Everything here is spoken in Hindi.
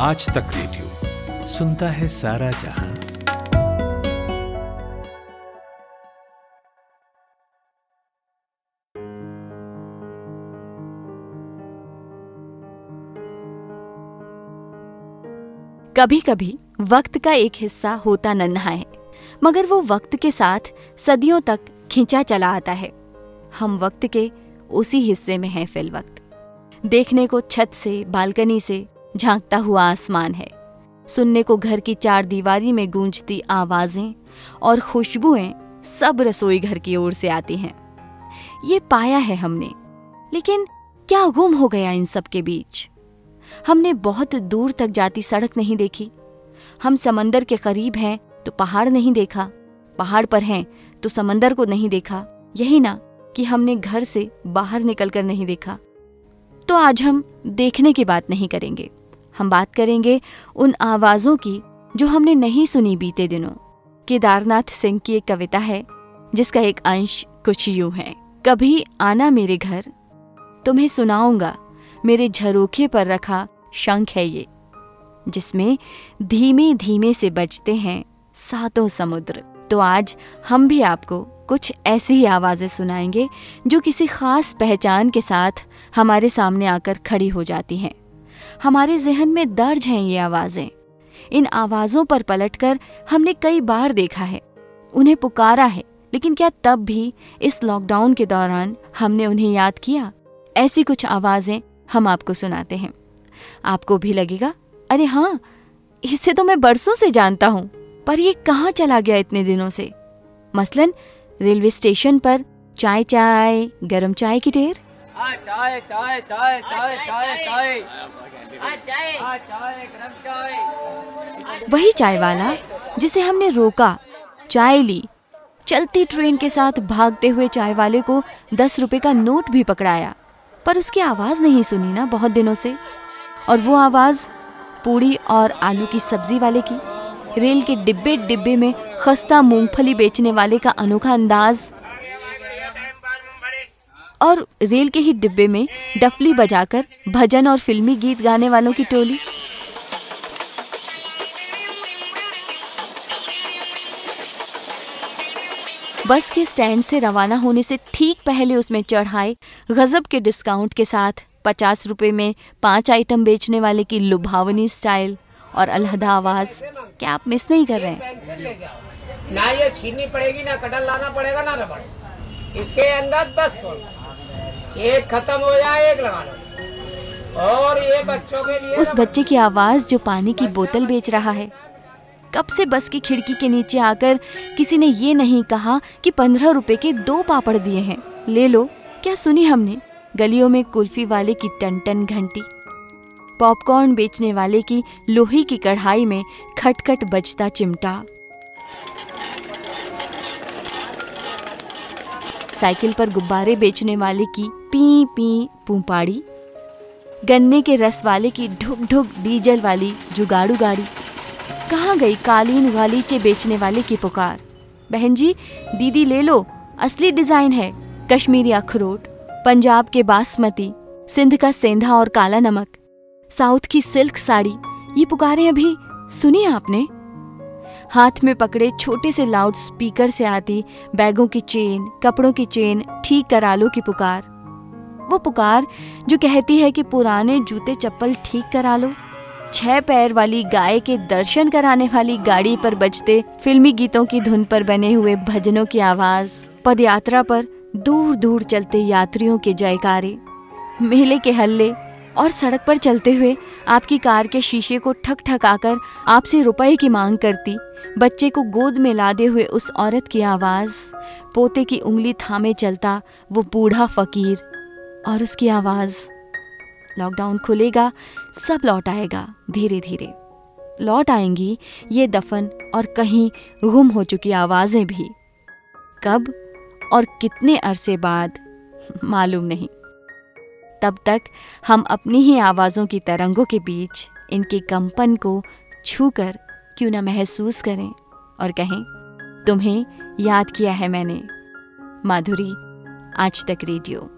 आज तक रेडियो सुनता है सारा जहाँ। कभी कभी वक्त का एक हिस्सा होता नन्हा है, मगर वो वक्त के साथ सदियों तक खींचा चला आता है। हम वक्त के उसी हिस्से में हैं फिल वक्त देखने को छत से, बालकनी से झांकता हुआ आसमान है। सुनने को घर की चार दीवारी में गूंजती आवाज़ें और खुशबुएँ सब रसोई घर की ओर से आती हैं। ये पाया है हमने, लेकिन क्या गुम हो गया इन सब के बीच? हमने बहुत दूर तक जाती सड़क नहीं देखी। हम समंदर के करीब हैं तो पहाड़ नहीं देखा। पहाड़ पर हैं तो समंदर को नहीं देखा। यही ना कि हमने घर से बाहर निकलकर नहीं देखा। तो आज हम देखने की बात नहीं करेंगे। हम बात करेंगे उन आवाजों की जो हमने नहीं सुनी बीते दिनों। केदारनाथ सिंह की एक कविता है, जिसका एक अंश कुछ यूँ है। कभी आना मेरे घर, तुम्हें सुनाऊँगा, मेरे झरोखे पर रखा शंख है ये, जिसमें धीमे धीमे से बजते हैं सातों समुद्र। तो आज हम भी आपको कुछ ऐसी ही आवाज़ें सुनाएँगे, जो किसी खास पहचान के साथ हमारे सामने आकर खड़ी हो जाती हैं। हमारे जहन में दर्ज हैं ये आवाज़ें। इन आवाज़ों पर पलटकर हमने कई बार देखा है। उन्हें पुकारा है, लेकिन क्या तब भी इस लॉकडाउन के दौरान हमने उन्हें याद किया? ऐसी कुछ आवाज़ें हम आपको सुनाते हैं। आपको भी लगेगा, अरे हाँ इससे तो मैं बरसों से जानता हूँ। पर ये कहाँ चला गया इतने दिनों से? मसलन, रेलवे स्टेशन पर चाय चाय गरम चाय की ढेर? हाँ, चाय चाय चाय चाय चाय चाय हाँ, चाय। गरम चाय। वही चाय वाला जिसे हमने रोका चाय ली। चलती ट्रेन के साथ भागते हुए चाय वाले को दस रुपए का नोट भी पकड़ाया। पर उसकी आवाज़ नहीं सुनी ना बहुत दिनों से। और वो आवाज़ पूड़ी और आलू की सब्ज़ी वाले की। रेल के डिब्बे डिब्बे में खस्ता मूंगफली बेचने वाले का अनोखा अंदाज। और रेल के ही डिब्बे में डफली बजाकर भजन और फिल्मी गीत गाने वालों की टोली। बस के स्टैंड से रवाना होने से ठीक पहले उसमें चढ़ाए गजब के डिस्काउंट के साथ पचास रुपए में पाँच आइटम बेचने वाले की लुभावनी स्टाइल और अलहदा आवाज़। क्या आप मिस नहीं कर रहे हैं? ना ये छीननी पड़ेगी, ना कटल लाना पड़ेगा, ना रबड़। इसके अंदर दस फूल एक खत्म हो जाए, एक लगा लो। और ये बच्चों के लिए उस बच्चे की आवाज़ जो पानी की बोतल बेच रहा है। कब से बस की खिड़की के नीचे आकर किसी ने ये नहीं कहा कि पंद्रह रुपए के दो पापड़ दिए हैं। ले लो, क्या सुनी हमने? गलियों में कुल्फी वाले की टन टन घंटी। पॉपकॉर्न बेचने वाले की लोही की कढ़ाई में खटखट बजता चिमटा। साइकिल पर गुब्बारे बेचने वाले की पी पी पूंपाड़ी, गन्ने के रस वाले की ढुक ढुक डीजल वाली जुगाड़ू गाड़ी। कहाँ गई कालीन गालीचे बेचने वाले की पुकार? बहन जी, दीदी ले लो, असली डिज़ाइन है, कश्मीरी अखरोट, पंजाब के बासमती, सिंध का सेंधा और काला नमक, साउथ की सिल्क साड़ी, ये पुकारें अभी, सुनी आपने? हाथ में पकड़े छोटे से लाउड स्पीकर से आती बैगों की चेन, कपड़ों की चेन, ठीक करालो की पुकार। वो पुकार, जो कहती है कि पुराने जूते चप्पल ठीक करा लो। छह पैर वाली गाय के दर्शन कराने वाली गाड़ी पर बजते फिल्मी गीतों की धुन पर बने हुए भजनों की आवाज़। पदयात्रा पर दूर दूर चलते यात्रियों के जयकारे। मेले के हल्ले और सड़क पर चलते हुए आपकी कार के शीशे को ठक आकर आपसे रुपए की मांग करती, बच्चे को गोद में लादे हुए उस औरत की आवाज़। पोते की उंगली थामे चलता वो बूढ़ा फकीर। और उसकी आवाज़ लॉकडाउन खुलेगा, सब लौट आएगा धीरे धीरे लौट आएँगी ये दफन और कहीं गुम हो चुकी आवाज़ें भी। कब और कितने अरसे बाद, मालूम नहीं। तब तक हम अपनी ही आवाज़ों की तरंगों के बीच इनके कंपन को छूकर क्यों ना महसूस करें और कहें, तुम्हें याद किया है मैंने। माधुरी, आज तक रेडियो।